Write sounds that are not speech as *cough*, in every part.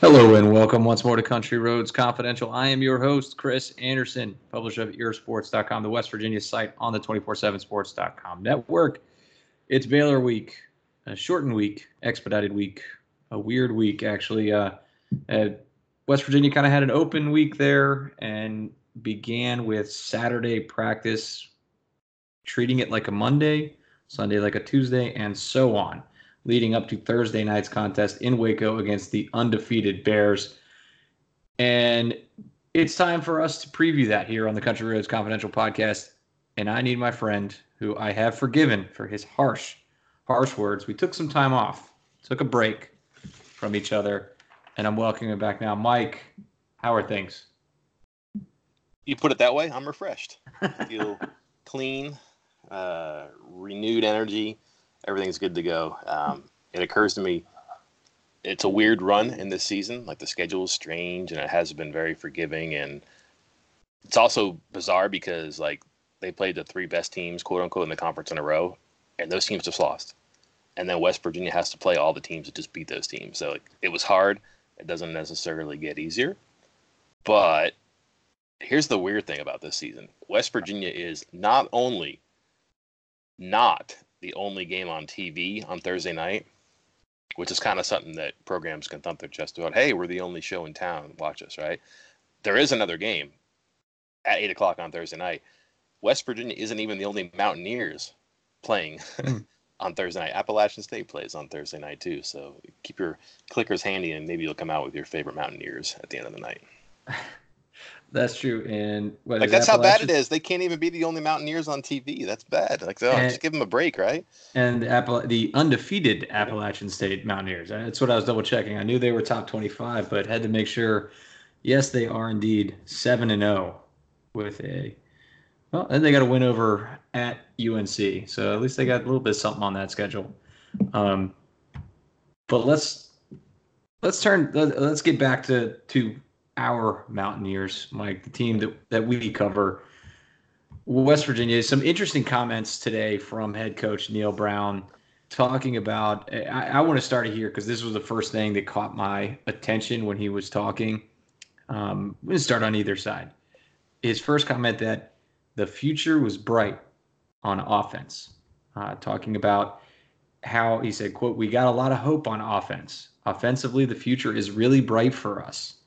Hello and welcome once more to Country Roads Confidential. I am your host, Chris Anderson, publisher of earsports.com, the West Virginia site on the 247sports.com network. It's Baylor week, a shortened week, expedited week, a weird week, actually. Uh, uh, West Virginia kind of had an open week there and began with Saturday practice, treating it like a Monday, Sunday like a Tuesday, and so on leading up to Thursday night's contest in Waco against the undefeated Bears. And it's time for us to preview that here on the Country Roads Confidential podcast. And I need my friend, who I have forgiven for his harsh, harsh words. We took some time off, took a break from each other, and I'm welcoming him back now. Mike, how are things? You put it that way, I'm refreshed. I feel *laughs* clean, uh, renewed energy everything's good to go. Um, it occurs to me it's a weird run in this season. Like the schedule is strange and it has been very forgiving. And it's also bizarre because like they played the three best teams, quote unquote, in the conference in a row, and those teams just lost. And then West Virginia has to play all the teams that just beat those teams. So it was hard. It doesn't necessarily get easier. But here's the weird thing about this season West Virginia is not only not the only game on TV on Thursday night, which is kind of something that programs can thump their chest about. Hey, we're the only show in town. Watch us, right? There is another game at eight o'clock on Thursday night. West Virginia isn't even the only Mountaineers playing hmm. *laughs* on Thursday night. Appalachian State plays on Thursday night too. So keep your clickers handy, and maybe you'll come out with your favorite Mountaineers at the end of the night. *laughs* That's true, and like that's how bad it is. They can't even be the only Mountaineers on TV. That's bad. Like, oh, and, just give them a break, right? And the, Appala- the undefeated Appalachian State Mountaineers. That's what I was double checking. I knew they were top twenty-five, but had to make sure. Yes, they are indeed seven and zero oh with a. Well, and they got a win over at UNC, so at least they got a little bit of something on that schedule. Um, but let's let's turn. Let's get back to to our Mountaineers, Mike, the team that, that we cover. West Virginia, some interesting comments today from head coach Neal Brown talking about. I, I want to start here because this was the first thing that caught my attention when he was talking. Um, I'm going start on either side. His first comment that the future was bright on offense, uh, talking about how he said, "quote We got a lot of hope on offense. Offensively, the future is really bright for us."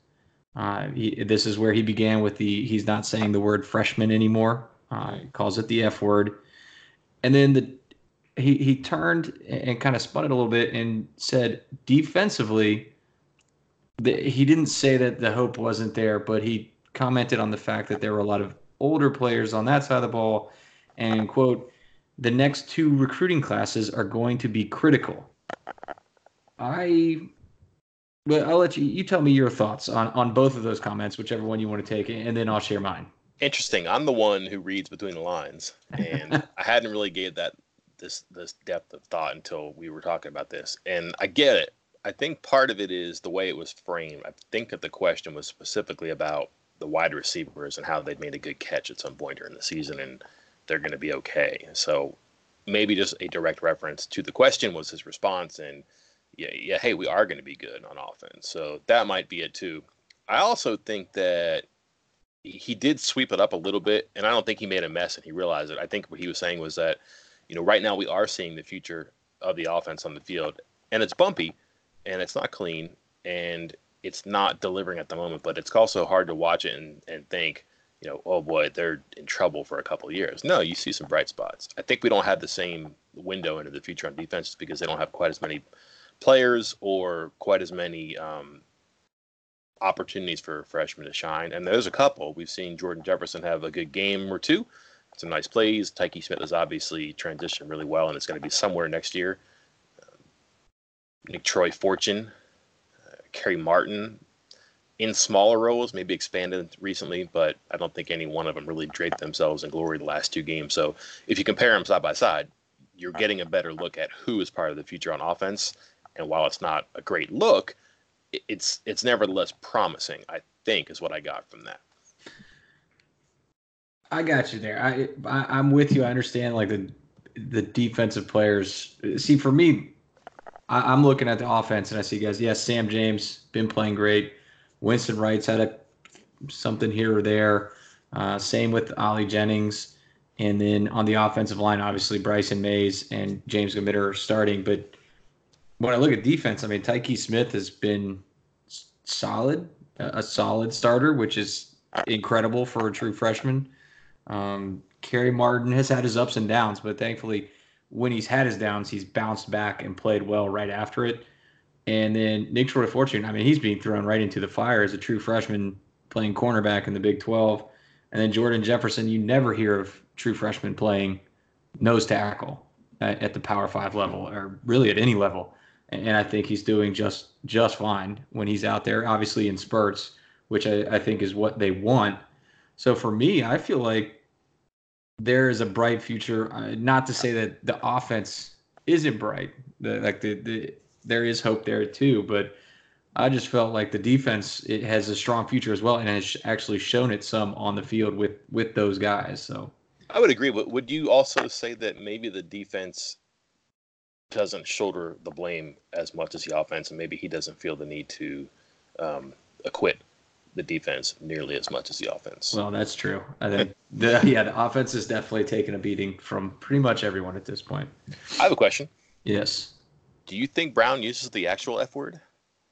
Uh, he, this is where he began with the he's not saying the word freshman anymore. Uh, calls it the F word, and then the he he turned and kind of spun it a little bit and said defensively. The, he didn't say that the hope wasn't there, but he commented on the fact that there were a lot of older players on that side of the ball, and quote, the next two recruiting classes are going to be critical. I but I'll let you. You tell me your thoughts on on both of those comments, whichever one you want to take, and then I'll share mine. Interesting. I'm the one who reads between the lines, and *laughs* I hadn't really gave that this this depth of thought until we were talking about this. And I get it. I think part of it is the way it was framed. I think that the question was specifically about the wide receivers and how they'd made a good catch at some point during the season, and they're going to be okay. So maybe just a direct reference to the question was his response and yeah, yeah, hey, we are going to be good on offense. So that might be it too. I also think that he did sweep it up a little bit, and I don't think he made a mess and he realized it. I think what he was saying was that, you know, right now we are seeing the future of the offense on the field, and it's bumpy, and it's not clean, and it's not delivering at the moment. But it's also hard to watch it and, and think, you know, oh boy, they're in trouble for a couple years. No, you see some bright spots. I think we don't have the same window into the future on defense because they don't have quite as many players or quite as many um, opportunities for freshmen to shine. And there's a couple. We've seen Jordan Jefferson have a good game or two, some nice plays. Tykee Smith has obviously transitioned really well, and it's going to be somewhere next year. Uh, Nicktroy Fortune, uh, Kerry Martin, in smaller roles, maybe expanded recently, but I don't think any one of them really draped themselves in glory the last two games. So if you compare them side by side, you're getting a better look at who is part of the future on offense and while it's not a great look, it's it's nevertheless promising. I think is what I got from that. I got you there. I, I am with you. I understand like the the defensive players. See, for me, I, am looking at the offense and I see guys. Yes, Sam James been playing great. Winston Wright's had a something here or there. Uh, same with Ali Jennings. And then on the offensive line, obviously Briason Mays and James Gmiter are starting. But when I look at defense, I mean Tykee Smith has been solid, a solid starter, which is incredible for a true freshman. Um, Kerry Martin has had his ups and downs, but thankfully, when he's had his downs, he's bounced back and played well right after it. And then Nick Short of Fortune, I mean, he's being thrown right into the fire as a true freshman playing cornerback in the Big 12. And then Jordan Jefferson, you never hear of true freshmen playing nose tackle at, at the Power Five level, or really at any level. And, I think he's doing just just fine when he's out there, obviously in spurts, which I, I think is what they want. So for me, I feel like there is a bright future. Uh, not to say that the offense isn't bright, the, like the, the there is hope there too, but I just felt like the defense it has a strong future as well, and has actually shown it some on the field with with those guys. So I would agree, but would you also say that maybe the defense doesn't shoulder the blame as much as the offense, and maybe he doesn't feel the need to um, acquit the defense nearly as much as the offense. Well, that's true. I think *laughs* the yeah the offense is definitely taking a beating from pretty much everyone at this point. I have a question. Yes. Do you think Brown uses the actual F word?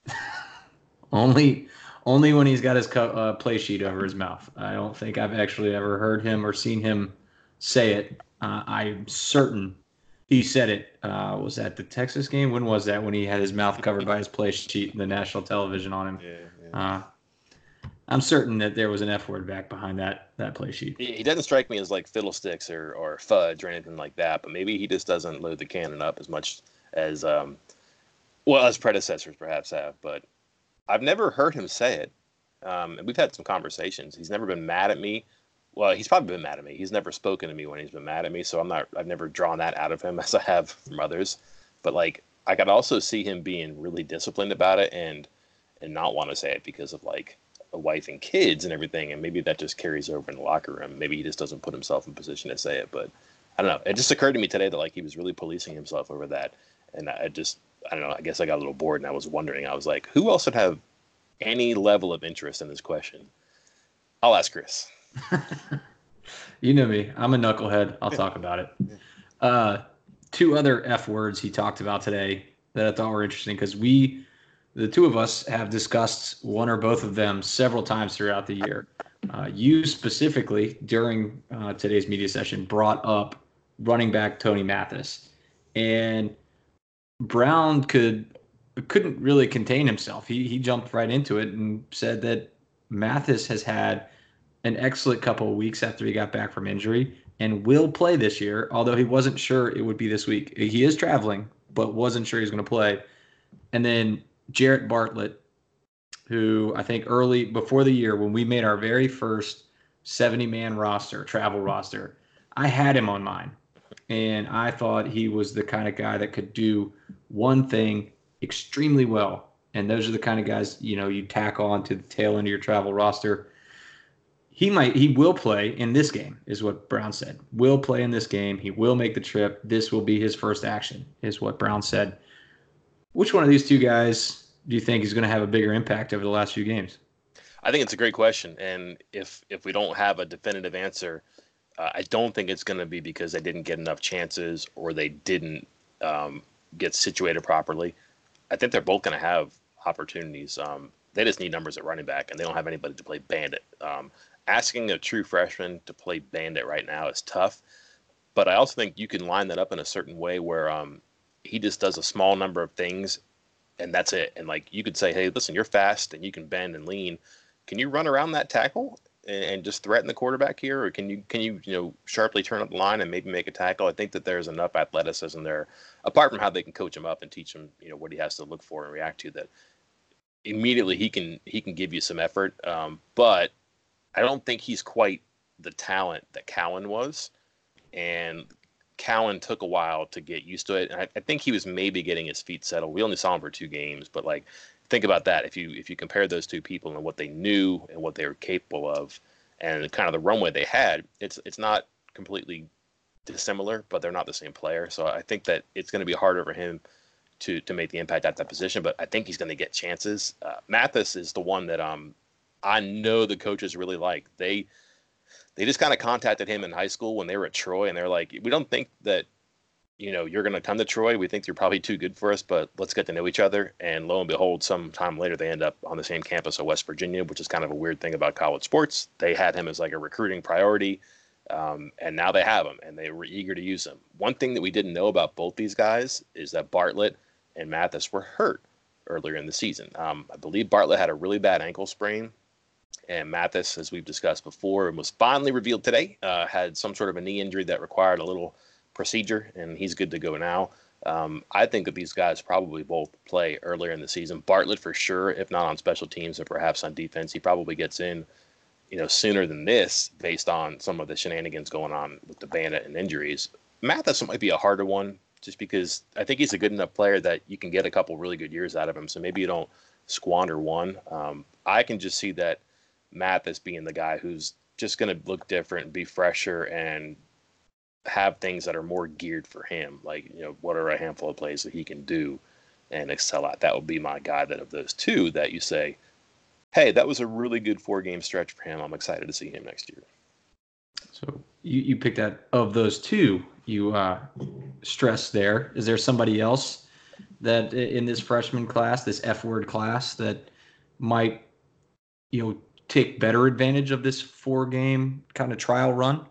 *laughs* only, only when he's got his co- uh, play sheet over his mouth. I don't think I've actually ever heard him or seen him say it. Uh, I'm certain he said it. Uh, was that the Texas game? When was that? When he had his mouth covered by his play sheet and the national television on him. Yeah, yeah. Uh, I'm certain that there was an F word back behind that that play sheet. He doesn't strike me as like fiddlesticks or, or fudge or anything like that, but maybe he just doesn't load the cannon up as much as um, well as predecessors perhaps have. But I've never heard him say it. Um, and we've had some conversations. He's never been mad at me. Well, he's probably been mad at me. He's never spoken to me when he's been mad at me, so I'm not. I've never drawn that out of him *laughs* as I have from others. But like, I could also see him being really disciplined about it and and not want to say it because of like a wife and kids and everything, and maybe that just carries over in the locker room. Maybe he just doesn't put himself in position to say it, but I don't know. It just occurred to me today that like he was really policing himself over that, and I just I don't know. I guess I got a little bored and I was wondering. I was like, who else would have any level of interest in this question? I'll ask Chris. *laughs* you know me. I'm a knucklehead. I'll talk about it. Uh, two other F words he talked about today that I thought were interesting because we the two of us have discussed one or both of them several times throughout the year. Uh, you specifically during uh, today's media session brought up running back Tony Mathis, and Brown could couldn't really contain himself. He he jumped right into it and said that Mathis has had an excellent couple of weeks after he got back from injury and will play this year, although he wasn't sure it would be this week. He is traveling, but wasn't sure he's going to play. And then Jared Bartlett, who I think early before the year when we made our very first 70 man roster, travel roster, I had him on mine. And I thought he was the kind of guy that could do one thing extremely well. And those are the kind of guys, you know, you tack on to the tail end of your travel roster. He might, he will play in this game, is what Brown said. Will play in this game. He will make the trip. This will be his first action, is what Brown said. Which one of these two guys do you think is going to have a bigger impact over the last few games? I think it's a great question, and if if we don't have a definitive answer, uh, I don't think it's going to be because they didn't get enough chances or they didn't um, get situated properly. I think they're both going to have opportunities. Um, they just need numbers at running back, and they don't have anybody to play bandit. Um, asking a true freshman to play bandit right now is tough, but I also think you can line that up in a certain way where um, he just does a small number of things and that's it. And like you could say, hey, listen, you're fast and you can bend and lean. Can you run around that tackle and, and, just threaten the quarterback here, or can you can you you know sharply turn up the line and maybe make a tackle? I think that there's enough athleticism there, apart from how they can coach him up and teach him you know what he has to look for and react to. That immediately he can he can give you some effort, um, but I don't think he's quite the talent that Cowan was, and Cowan took a while to get used to it. And I, I, think he was maybe getting his feet settled. We only saw him for two games, but like think about that. If you if you compare those two people and what they knew and what they were capable of, and kind of the runway they had, it's it's not completely dissimilar, but they're not the same player. So I think that it's going to be harder for him to to make the impact at that position, but I think he's going to get chances. Uh, Mathis is the one that um I know the coaches really like. They they just kind of contacted him in high school when they were at Troy, and they're like, we don't think that you know you're going to come to Troy. We think you're probably too good for us, but let's get to know each other. And lo and behold, sometime later they end up on the same campus of West Virginia, which is kind of a weird thing about college sports. They had him as like a recruiting priority. Um, and now they have him, and they were eager to use him. One thing that we didn't know about both these guys is that Bartlett and Mathis were hurt earlier in the season. Um, I believe Bartlett had a really bad ankle sprain, and Mathis, as we've discussed before, and was finally revealed today, uh, had some sort of a knee injury that required a little procedure, and he's good to go now. Um, I think that these guys probably both play earlier in the season. Bartlett for sure, if not on special teams and perhaps on defense, he probably gets in you know, sooner than this based on some of the shenanigans going on with the bandit and injuries. Mathis might be a harder one just because I think he's a good enough player that you can get a couple really good years out of him. So maybe you don't squander one. Um, I can just see that Mathis being the guy who's just going to look different, be fresher, and have things that are more geared for him. Like, you know, what are a handful of plays that he can do and excel at? That would be my guy that of those two that you say – hey, that was a really good four game stretch for him. I'm excited to see him next year. So you, you picked that of those two you uh, stress there. Is there somebody else that in this freshman class, this F word class, that might, you know, take better advantage of this four game kind of trial run?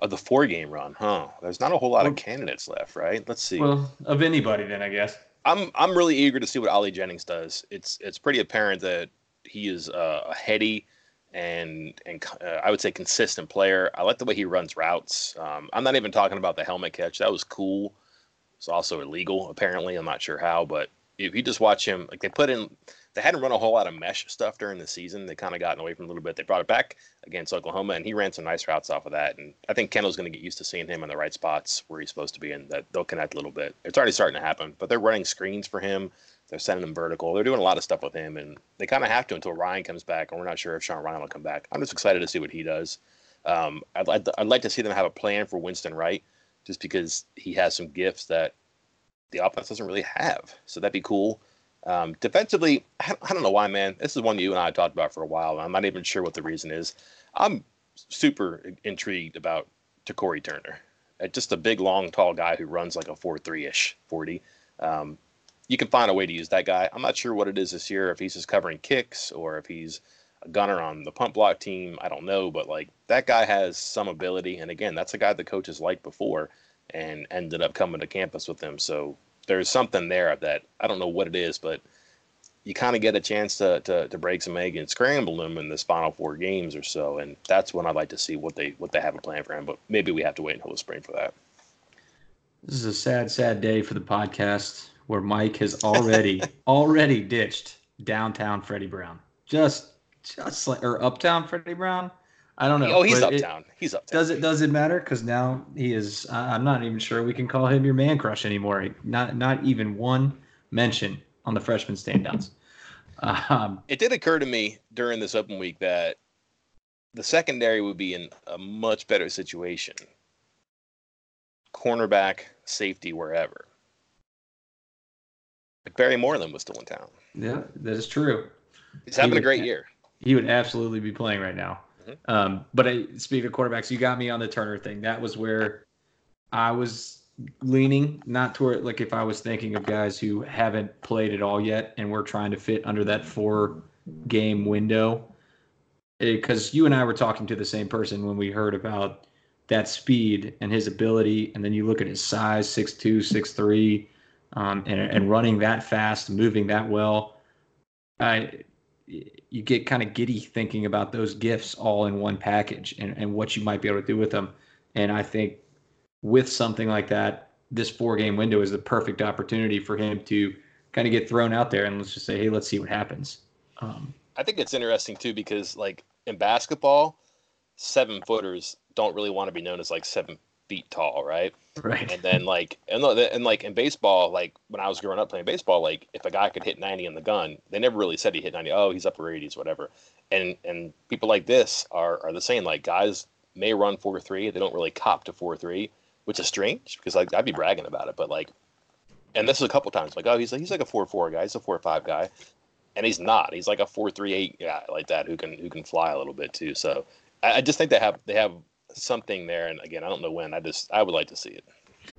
Of the four game run, huh? There's not a whole lot well, of candidates left, right? Let's see. Well, of anybody then, I guess. I'm I'm really eager to see what Ali Jennings does. It's it's pretty apparent that he is a heady and and uh, I would say consistent player. I like the way he runs routes. Um, I'm not even talking about the helmet catch. That was cool. It's also illegal apparently. I'm not sure how, but if you just watch him, like they put in, they hadn't run a whole lot of mesh stuff during the season. They kind of gotten away from a little bit. They brought it back against Oklahoma, and he ran some nice routes off of that. And I think Kendall's going to get used to seeing him in the right spots where he's supposed to be, and that they'll connect a little bit. It's already starting to happen, but they're running screens for him. They're sending him vertical. They're doing a lot of stuff with him, and they kind of have to until Ryan comes back. And we're not sure if Sean Ryan will come back. I'm just excited to see what he does. Um, I'd, I'd, I'd like to see them have a plan for Winston Wright, just because he has some gifts that the offense doesn't really have. So that'd be cool. Um, defensively, I, don't know why, man. This is one you and I talked about for a while. and I'm not even sure what the reason is. I'm super intrigued about Corey Turner. Uh, just a big, long, tall guy who runs like a 4 3 ish 40. Um, you can find a way to use that guy. I'm not sure what it is this year, if he's just covering kicks or if he's a gunner on the pump block team. I don't know, but like that guy has some ability. And again, that's a guy the coaches liked before and ended up coming to campus with them. So there's something there that I don't know what it is, but you kind of get a chance to, to, to break some egg and scramble them in this final four games or so. And that's when I'd like to see what they what they have a plan for him. But maybe we have to wait until the spring for that. This is a sad, sad day for the podcast where Mike has already *laughs* already ditched downtown Freddie Brown. Just just like or uptown Freddie Brown. I don't know. Oh, he's uptown. It, he's uptown. Does it does it matter? Because now he is. I'm not even sure we can call him your man crush anymore. Not not even one mention on the freshman standouts. *laughs* Um, it did occur to me during this open week that the secondary would be in a much better situation. Cornerback, safety, wherever. Like Barry Moreland was still in town. Yeah, that is true. He's having he a great year. He would absolutely be playing right now. Mm-hmm. Um, but I, speaking of quarterbacks, you got me on the Turner thing. That was where I was leaning, not toward like if I was thinking of guys who haven't played at all yet and we're trying to fit under that four game window. Because eh, you and I were talking to the same person when we heard about that speed and his ability, and then you look at his size, six two, six three um, and, and running that fast, moving that well, I you get kind of giddy thinking about those gifts all in one package and, and what you might be able to do with them. And I think with something like that, this four game window is the perfect opportunity for him to kind of get thrown out there and let's just say, hey, let's see what happens. Um, I think it's interesting too because like in basketball, seven footers don't really want to be known as like seven feet tall, right? Right. And then like and and like in baseball, like when I was growing up playing baseball, like if a guy could hit 90 in the gun, they never really said he hit 90. Oh, he's upper 80s, whatever. And and people like this are are the same. Like guys may run four three, they don't really cop to four three, which is strange because like I'd be bragging about it, but like and this is a couple times like, oh, he's like he's like a four four guy, he's a four five guy, and he's not. He's like a four three eight guy like that who can who can fly a little bit too. So I, I just think they have they have something there. And again, I don't know when. I just I would like to see it.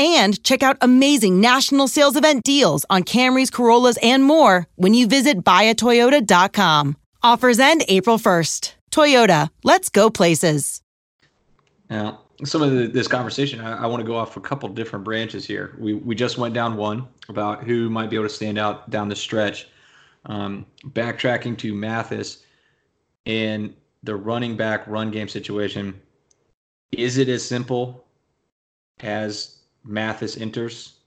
and check out amazing national sales event deals on Camrys, Corollas, and more when you visit buyatoyota.com. Offers end April 1st. Toyota, let's go places. Now, some of the, this conversation, I, I want to go off a couple different branches here. We, we just went down one about who might be able to stand out down the stretch. Um, backtracking to Mathis and the running back run game situation. Is it as simple as Mathis enters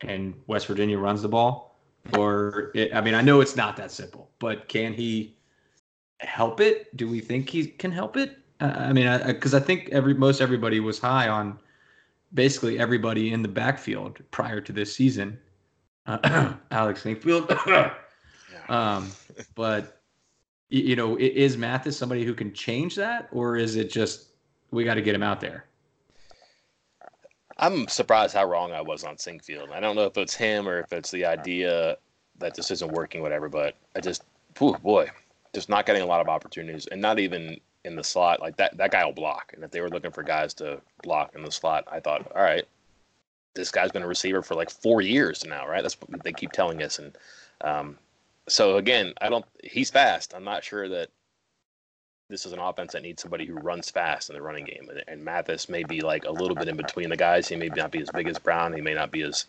and West Virginia runs the ball? Or, it, I mean, I know it's not that simple, but can he help it? Do we think he can help it? Uh, I mean, because I, I, I, think every most everybody was high on basically everybody in the backfield prior to this season. Uh, *clears throat* Alex Sinkfield. *clears throat* um, but you know, is Mathis somebody who can change that, or is it just we got to get him out there? I'm surprised how wrong I was on Sinkfield. I don't know if it's him or if it's the idea that this isn't working, whatever. But I just, whew, boy, just not getting a lot of opportunities, and not even in the slot. Like that, that guy will block. And if they were looking for guys to block in the slot, I thought, all right, this guy's been a receiver for like four years now, right? That's what they keep telling us. And um, so again, I don't. He's fast. I'm not sure that this is an offense that needs somebody who runs fast in the running game. And, and Mathis may be like a little bit in between the guys. He may not be as big as Brown. He may not be as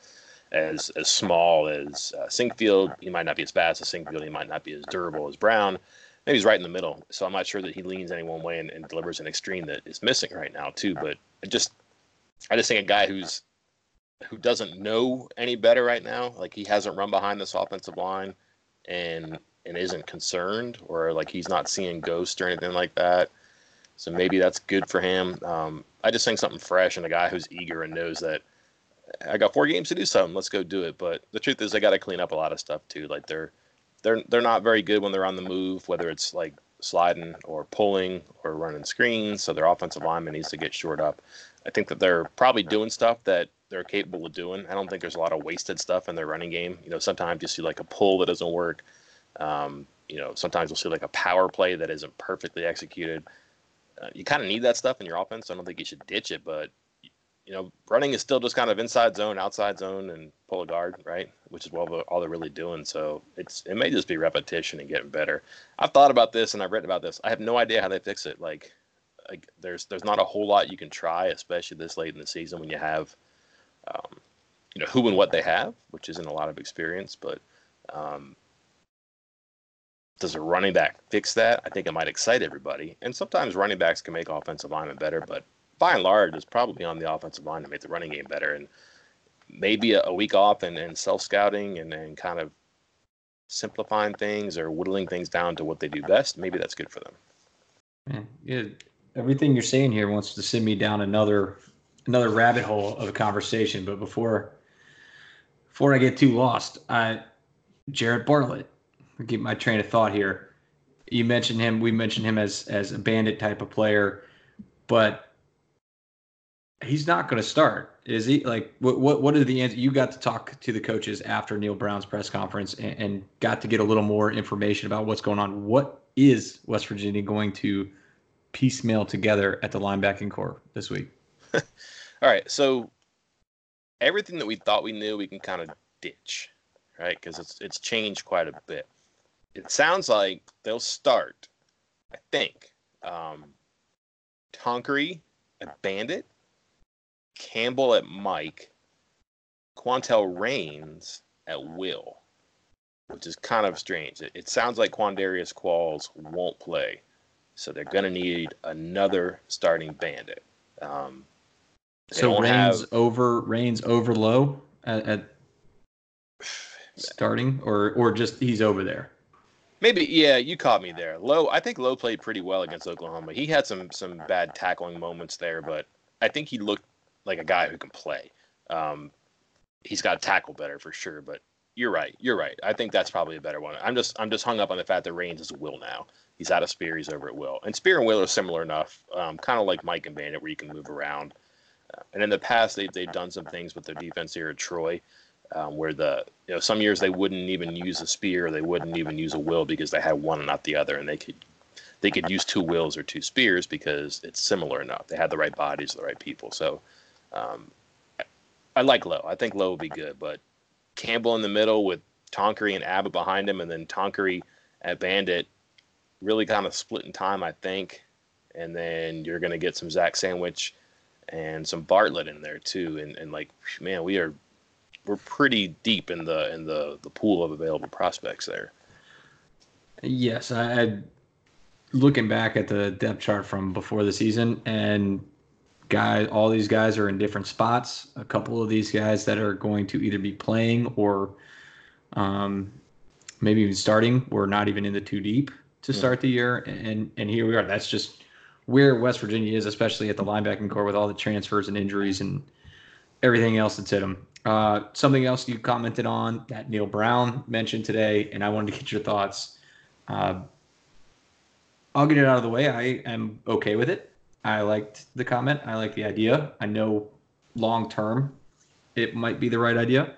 as as small as uh, Sinkfield. He might not be as fast as Sinkfield. He might not be as durable as Brown. Maybe he's right in the middle. So I'm not sure that he leans any one way and, and delivers an extreme that is missing right now too. But I just I just think a guy who's who doesn't know any better right now, like he hasn't run behind this offensive line and and isn't concerned or like he's not seeing ghosts or anything like that. So maybe that's good for him. Um, I just think something fresh and a guy who's eager and knows that I got four games to do something. Let's go do it. But the truth is, they got to clean up a lot of stuff too. Like they're they're they're not very good when they're on the move, whether it's like sliding or pulling or running screens. So their offensive lineman needs to get shored up. I think that they're probably doing stuff that they're capable of doing. I don't think there's a lot of wasted stuff in their running game. You know, sometimes you see like a pull that doesn't work. Um, you know, sometimes you'll see like a power play that isn't perfectly executed. Uh, you kind of need that stuff in your offense. I don't think you should ditch it, but you know, running is still just kind of inside zone, outside zone, and pull a guard, right? Which is all, all they're really doing. So it's it may just be repetition and getting better. I've thought about this and I've written about this. I have no idea how they fix it. Like, like there's there's not a whole lot you can try, especially this late in the season when you have, um, you know, who and what they have, which isn't a lot of experience, but um, does a running back fix that? I think it might excite everybody. And sometimes running backs can make offensive linemen better, but by and large, it's probably on the offensive line to make the running game better. And maybe a, a week off and, and self scouting and, and kind of simplifying things or whittling things down to what they do best, maybe that's good for them. Yeah, everything you're saying here wants to send me down another another rabbit hole of a conversation. But before before I get too lost, I Jared Bartlett. Keep my train of thought here. You mentioned him. We mentioned him as as a bandit type of player, but he's not going to start, is he? Like, what what what are the answer? You got to talk to the coaches after Neal Brown's press conference and, and got to get a little more information about what's going on. What is West Virginia going to piecemeal together at the linebacking core this week? *laughs* All right, so everything that we thought we knew, we can kind of ditch, right? Because it's it's changed quite a bit. It sounds like they'll start, I think, um, Tonkery at Bandit, Campbell at Mike, Quantel Rains at Will, which is kind of strange. It, it sounds like Quondarius Qualls won't play, so they're going to need another starting Bandit. Um, so Rains have, over Rains over Loe at, at starting, or or just he's over there. Maybe yeah, you caught me there. Loe, I think Loe played pretty well against Oklahoma. He had some some bad tackling moments there, but I think he looked like a guy who can play. Um, he's got to tackle better for sure, but you're right. You're right. I think that's probably a better one. I'm just I'm just hung up on the fact that Rains is Will now. He's out of Spear. He's over at Will, and Spear and Will are similar enough, um, kind of like Mike and Bandit, where you can move around. Uh, and in the past, they they've done some things with their defense here at Troy um, where the you know some years they wouldn't even use a spear, they wouldn't even use a will because they had one and not the other, and they could they could use two wills or two spears because it's similar enough. They had the right bodies, the right people. So um, I like Loe. I think Loe would be good, but Campbell in the middle with Tonkery and Abbott behind him, and then Tonkery at Bandit, really kind of split in time, I think. And then you're going to get some Zach Sandwisch and some Bartlett in there too. And, and like, man, we are we're pretty deep in the in the the pool of available prospects there. Yes, I, I looking back at the depth chart from before the season, and guys, all these guys are in different spots. A couple of these guys that are going to either be playing or um, maybe even starting. We're not even in the too deep to start the year, and and here we are. That's just where West Virginia is, especially at the linebacking core with all the transfers and injuries and everything else that's hit them. Uh, something else you commented on that Neal Brown mentioned today, and I wanted to get your thoughts. Uh, I'll get it out of the way. I am okay with it. I liked the comment. I like the idea. I know long term it might be the right idea.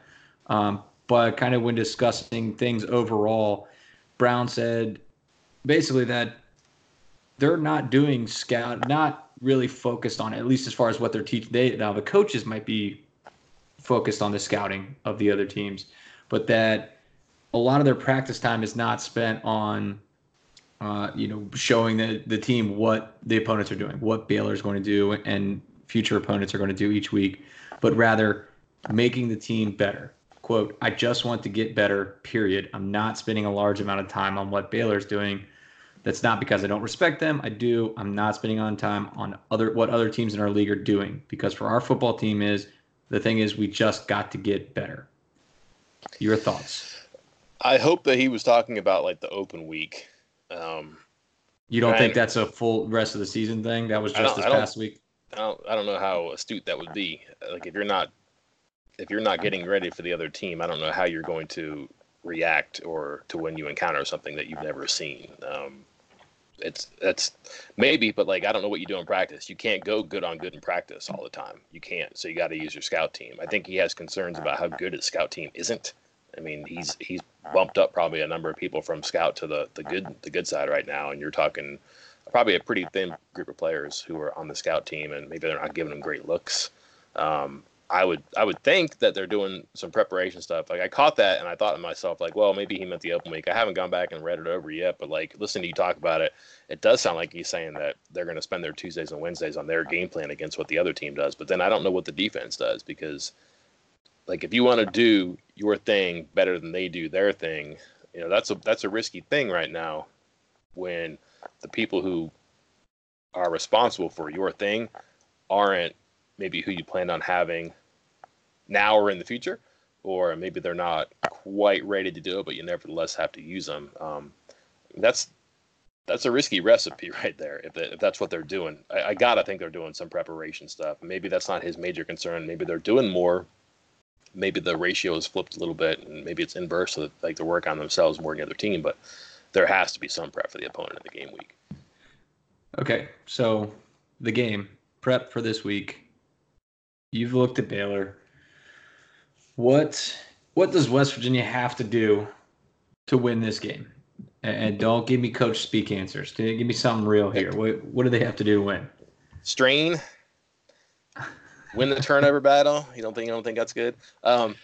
Um, but kind of when discussing things overall, Brown said basically that they're not doing scout, not really focused on it, at least as far as what they're teaching. They now the coaches might be focused on the scouting of the other teams, but that a lot of their practice time is not spent on, uh, you know, showing the, the team what the opponents are doing, what Baylor is going to do, and future opponents are going to do each week, but rather making the team better. Quote, I just want to get better, period. I'm not spending a large amount of time on what Baylor's doing. That's not because I don't respect them. I do. I'm not spending on time on other what other teams in our league are doing because for our football team is the thing is, we just got to get better. Your thoughts? I hope that he was talking about like the open week. Um, you don't think that's a full rest of the season thing? That was just this past week. I don't. I don't know how astute that would be. Like if you're not, if you're not getting ready for the other team, I don't know how you're going to react or to when you encounter something that you've never seen. Um, it's that's maybe, but like I don't know what you do in practice. You can't go good on good in practice all the time. You can't. So you got to use your scout team. I think he has concerns about how good his scout team isn't. I mean, he's he's bumped up probably a number of people from scout to the the good the good side right now, and you're talking probably a pretty thin group of players who are on the scout team, and maybe they're not giving them great looks. Um, I would I would think that they're doing some preparation stuff. Like I caught that and I thought to myself, like, well, maybe he meant the open week. I haven't gone back and read it over yet, but like listening to you talk about it, it does sound like he's saying that they're going to spend their Tuesdays and Wednesdays on their game plan against what the other team does. But then I don't know what the defense does because, like, if you want to do your thing better than they do their thing, you know that's a that's a risky thing right now. When the people who are responsible for your thing aren't maybe who you planned on having now or in the future, or maybe they're not quite ready to do it, but you nevertheless have to use them. Um, that's that's a risky recipe *laughs* right there. If, they, if that's what they're doing, I, I, gotta think they're doing some preparation stuff. Maybe that's not his major concern. Maybe they're doing more. Maybe the ratio is flipped a little bit, and maybe it's inverse, so that like they work on themselves more than the other team. But there has to be some prep for the opponent in the game week. Okay, so the game prep for this week. You've looked at Baylor. What what does West Virginia have to do to win this game? And don't give me coach speak answers. Give me something real here. What what do they have to do to win? Strain. Win the turnover battle. You don't think you don't think that's good? Um,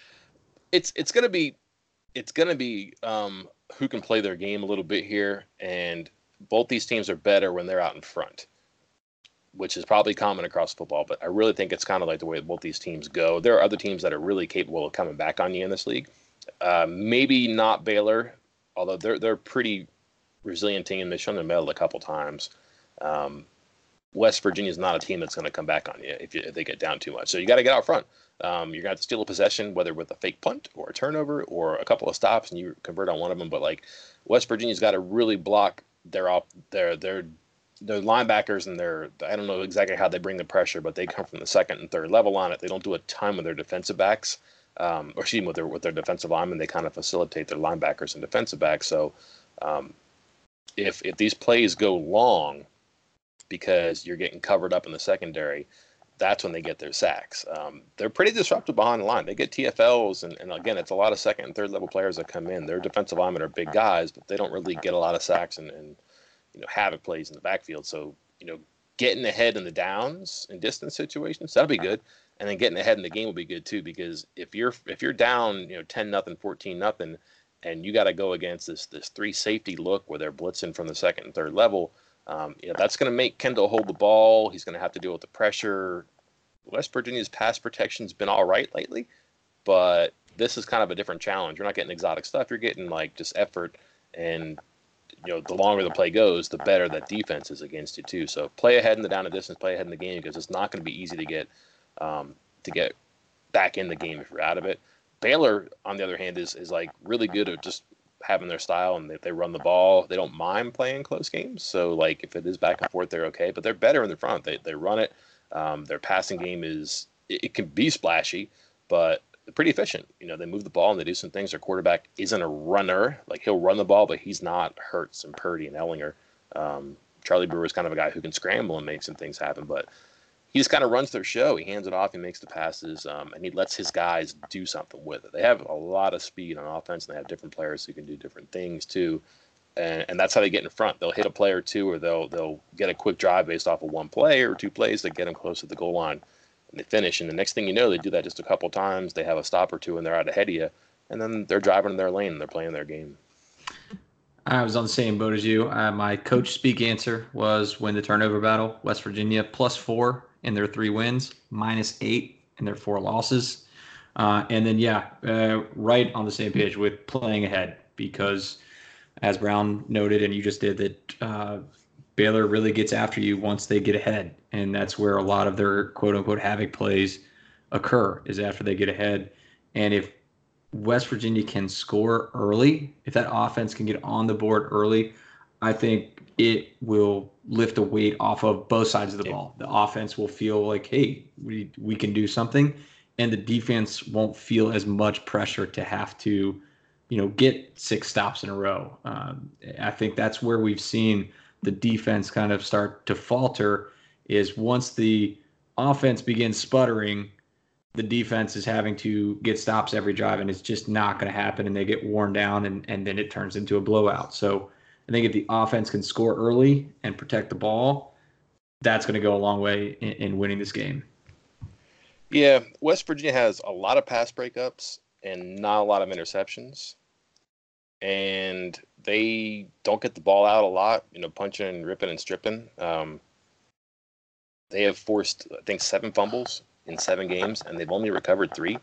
it's it's gonna be it's gonna be um, who can play their game a little bit here, and both these teams are better when they're out in front, which is probably common across football. But I really think it's kind of like the way both these teams go. There are other teams that are really capable of coming back on you in this league. Uh, maybe not Baylor although they're they're pretty resilient team. They've shown their mettle a couple times. Um, West Virginia is not a team that's going to come back on you if, you if, they get down too much. So you got to get out front. Um, you're going to steal a possession, whether with a fake punt or a turnover or a couple of stops, and you convert on one of them. But like West Virginia's got to really block their off their their their linebackers and their I don't know exactly how they bring the pressure, but they come from the second and third level on it. They don't do a ton with their defensive backs um, or excuse me, with their with their defensive linemen, they kind of facilitate their linebackers and defensive backs. So um, if if these plays go long because you're getting covered up in the secondary, that's when they get their sacks. Um, they're pretty disruptive behind the line. They get TFLs, and, and again, it's a lot of second and third level players that come in. Their defensive linemen are big guys, but they don't really get a lot of sacks and, and you know havoc plays in the backfield. So you know, getting ahead in the downs and distance situations that'll be good. And then getting ahead in the game will be good too because if you're if you're down you know 10 nothing 14 nothing and you got to go against this this three safety look where they're blitzing from the second and third level um, you know that's going to make kendall hold the ball. He's going to have to deal with the pressure. West virginia's pass protection's been all right lately but this is kind of a different challenge. You're not getting exotic stuff. You're getting like just effort and you know the longer the play goes the better that defense is against you too so play ahead in the down and distance play ahead in the game because it's not going to be easy to get um, to get back in the game if you're out of it. Baylor, on the other hand, is is like really good at just having their style and they, they run the ball. They don't mind playing close games. So like if it is back and forth, they're okay. But they're better in the front. They they run it. Um, their passing game is it, it, can be splashy, but pretty efficient. You know, they move the ball and they do some things. Their quarterback isn't a runner. Like he'll run the ball, but he's not Hurts and Purdy and Ehlinger. Um, Charlie Brewer is kind of a guy who can scramble and make some things happen, but he just kind of runs their show. He hands it off, he makes the passes, um, and he lets his guys do something with it. They have a lot of speed on offense, and they have different players who can do different things too. And, and that's how they get in front. They'll hit a play or two, or they'll they'll get a quick drive based off of one play or two plays that get them close to the goal line, and they finish. And the next thing you know, they do that just a couple times. They have a stop or two, and they're out ahead of you, and then they're driving in their lane and they're playing their game. I was on the same boat as you. Uh, my coach speak answer was win the turnover battle. West Virginia plus four in their three wins, minus eight in their four losses. Uh, and then, yeah, uh, right on the same page with playing ahead because, as Brown noted, and you just did, that uh, Baylor really gets after you once they get ahead. And that's where a lot of their quote unquote havoc plays occur, is after they get ahead. And if West Virginia can score early, if that offense can get on the board early, I think it will lift a weight off of both sides of the ball. The offense will feel like, hey, we we can do something, and the defense won't feel as much pressure to have to, you know, get six stops in a row. Um, I think that's where we've seen the defense kind of start to falter. Is once the offense begins sputtering, the defense is having to get stops every drive, and it's just not going to happen, and they get worn down, and and then it turns into a blowout. So I think if the offense can score early and protect the ball, that's going to go a long way in, in winning this game. Yeah, West Virginia has a lot of pass breakups and not a lot of interceptions. And they don't get the ball out a lot, you know, punching and ripping and stripping. Um, they have forced, I think, seven fumbles in seven games, and they've only recovered three.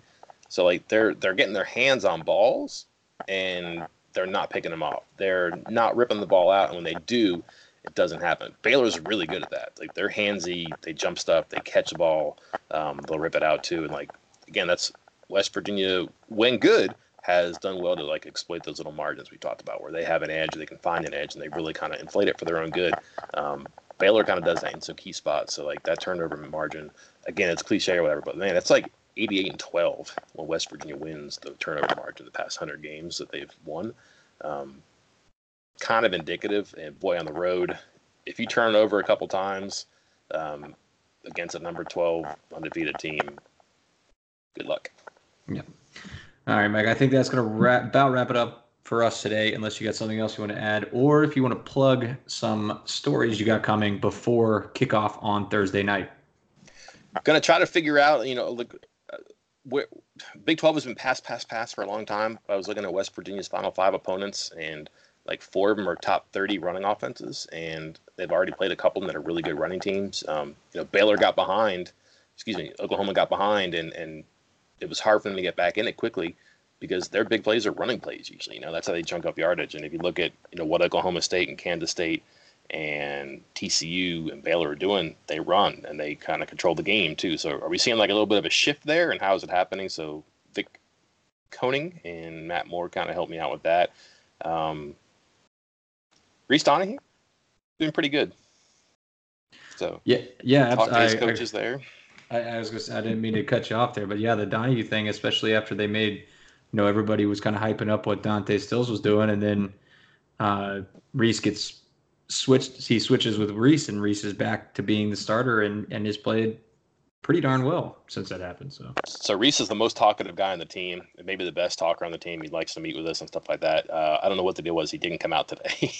So like they're they're getting their hands on balls, and they're not picking them off. They're not ripping the ball out, and when they do, it doesn't happen. Baylor's really good at that. Like they're handsy, they jump stuff, they catch the ball, um, they'll rip it out too. And like again, that's West Virginia when good has done well to like exploit those little margins we talked about, where they have an edge, they can find an edge, and they really kind of inflate it for their own good. Um, Baylor kind of does that in some key spots. So like that turnover margin, again, it's cliche or whatever, but man, it's like 88 and 12 when West Virginia wins the turnover margin the past 100 games that they've won. Um, kind of indicative. And boy, on the road, if you turn over a couple times um, against a number 12 undefeated team, good luck. Yeah. All right, Mike. I think that's going to wrap, about wrap it up for us today, unless you got something else you want to add, or if you want to plug some stories you got coming before kickoff on Thursday night. I'm Going to try to figure out, you know, look, uh, Big 12 has been pass, pass, pass for a long time. I was looking at West Virginia's final five opponents, and like four of them are top 30 running offenses, and they've already played a couple of them that are really good running teams. Um, you know, Baylor got behind, excuse me, Oklahoma got behind, and, and it was hard for them to get back in it quickly because their big plays are running plays usually. You know, that's how they chunk up yardage. And if you look at you know what Oklahoma State and Kansas State and TCU and Baylor are doing, they run and they kind of control the game too. So are we seeing like a little bit of a shift there, and how is it happening? So Vic Koenning and Matt Moore kind of helped me out with that. Um, Reese Donahue doing pretty good. So yeah, yeah, talk to his I- I- coaches there. I, I was gonna say, I didn't mean to cut you off there, but yeah, the Donahue thing, especially after they made, you know, everybody was kind of hyping up what Dante Stills was doing, and then uh, Reese gets switched. He switches with Reese, and Reese is back to being the starter, and and has played pretty darn well since that happened. So So Reese is the most talkative guy on the team, and maybe the best talker on the team. He likes to meet with us and stuff like that. Uh, I don't know what the deal was. He didn't come out today.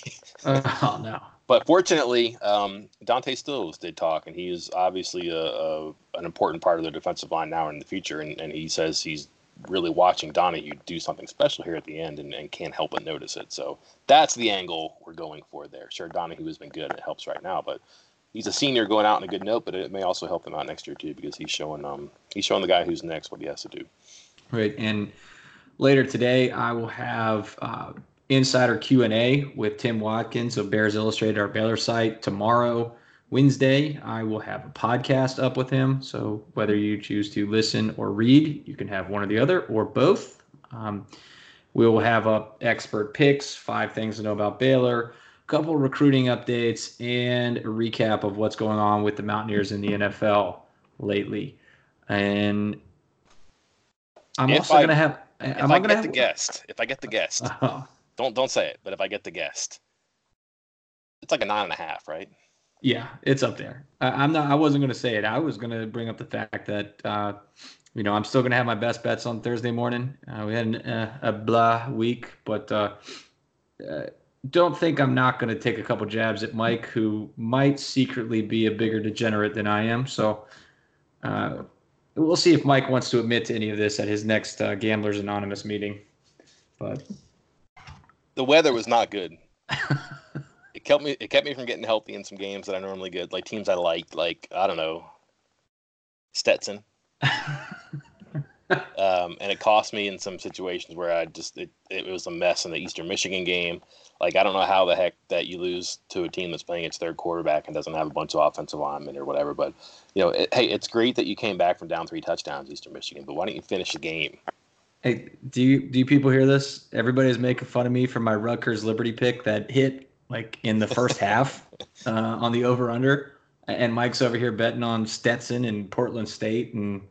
uh, *laughs* oh no, but fortunately, um, Dante Stills did talk, and he is obviously a, a, an important part of the defensive line now and in the future. And, and he says he's really watching Donahue do something special here at the end and, and can't help but notice it. So that's the angle we're going for there. Sure, Donahue has been good and it helps right now, but he's a senior going out on a good note, but it may also help him out next year too because he's showing um he's showing the guy who's next what he has to do. right. And later today, I will have uh, insider Q and A with Tim Watkins of Bears Illustrated, our Baylor site. Tomorrow, Wednesday, I will have a podcast up with him. So whether you choose to listen or read, you can have one or the other or both. Um, we will have up expert picks, five things to know about Baylor, couple recruiting updates, and a recap of what's going on with the Mountaineers in the NFL lately. And I'm If also I- going to have. If Am I, get going to the guest, if I get the guest, Oh, *laughs* don't don't say it, but if I get the guest, it's like a nine and a half, right? yeah, it's up there. I, I'm not. I wasn't going to say it. I was going to bring up the fact that uh, you know I'm still going to have my best bets on Thursday morning. Uh, we had an, uh, a blah week, but uh, uh, don't think I'm not going to take a couple jabs at Mike, who might secretly be a bigger degenerate than I am. So. Uh, We'll see if Mike wants to admit to any of this at his next uh, Gamblers Anonymous meeting. But The weather was not good. *laughs* it kept me it kept me from getting healthy in some games that I normally get, like teams I liked, like I don't know, Stetson. *laughs* um, and it cost me in some situations where I just it, it was a mess in the Eastern Michigan game. Like I don't know how the heck that you lose to a team that's playing its third quarterback and doesn't have a bunch of offensive linemen or whatever. But you know, it, hey, it's great that you came back from down three touchdowns, Eastern Michigan. But why don't you finish the game? Hey, do you do you people hear this? Everybody's making fun of me for my Rutgers Liberty pick that hit like in the first *laughs* half uh, on the over under, and Mike's over here betting on Stetson and Portland State and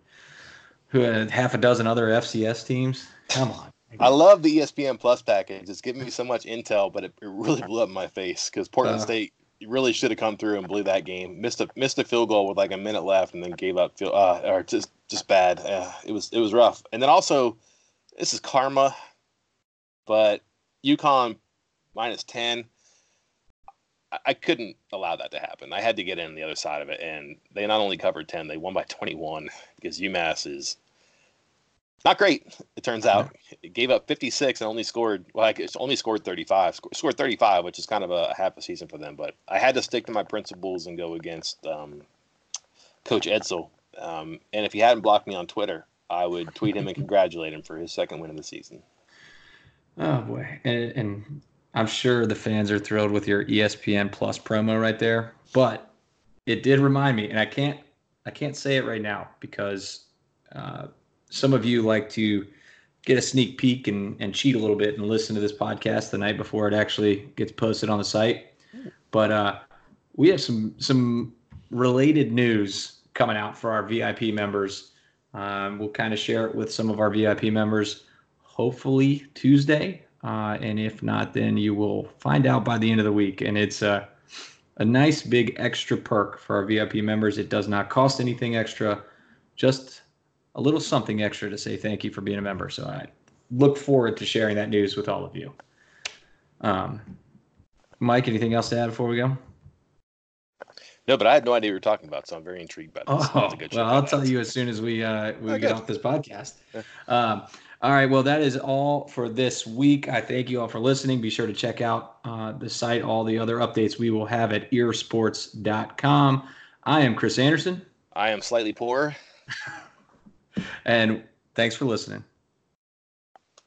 who had half a dozen other FCS teams. Come on. I love the ESPN Plus package. It's giving me so much intel, but it, it really blew up my face because Portland Uh. State really should have come through and blew that game. Missed a missed a field goal with like a minute left, and then gave up. Field, uh, or just just bad. Uh, it was it was rough. And then also, this is karma, but UConn minus ten. I- couldn't allow that to happen. I had to get in the other side of it, and they not only covered ten, they won by twenty one because UMass is not great. It turns out it gave up 56 and only scored well, like it's only scored 35. Sc- Scored 35, which is kind of a half a season for them. But I had to stick to my principles and go against um, Coach Edsall. Um, and if he hadn't blocked me on Twitter, I would tweet him and *laughs* congratulate him for his second win of the season. Oh boy, and, and I'm sure the fans are thrilled with your ESPN Plus promo right there, but it did remind me, and I can't I can't say it right now because uh, some of you like to get a sneak peek and, and cheat a little bit and listen to this podcast the night before it actually gets posted on the site. But uh, we have some some related news coming out for our VIP members. Um, we'll kind of share it with some of our VIP members, hopefully Tuesday. Uh, and if not, then you will find out by the end of the week. And it's a, a nice big extra perk for our VIP members. It does not cost anything extra, just a little something extra to say thank you for being a member. So I look forward to sharing that news with all of you. Um, Mike, anything else to add before we go? No, but I had no idea what you were talking about, so I'm very intrigued by this. Oh, well, I'll tell you as soon as we uh, we get off this podcast. Um, all right, well, that is all for this week. I thank you all for listening. Be sure to check out uh, the site, all the other updates we will have at earsports.com. I am Chris Anderson. I am slightly poor. *laughs* and thanks for listening.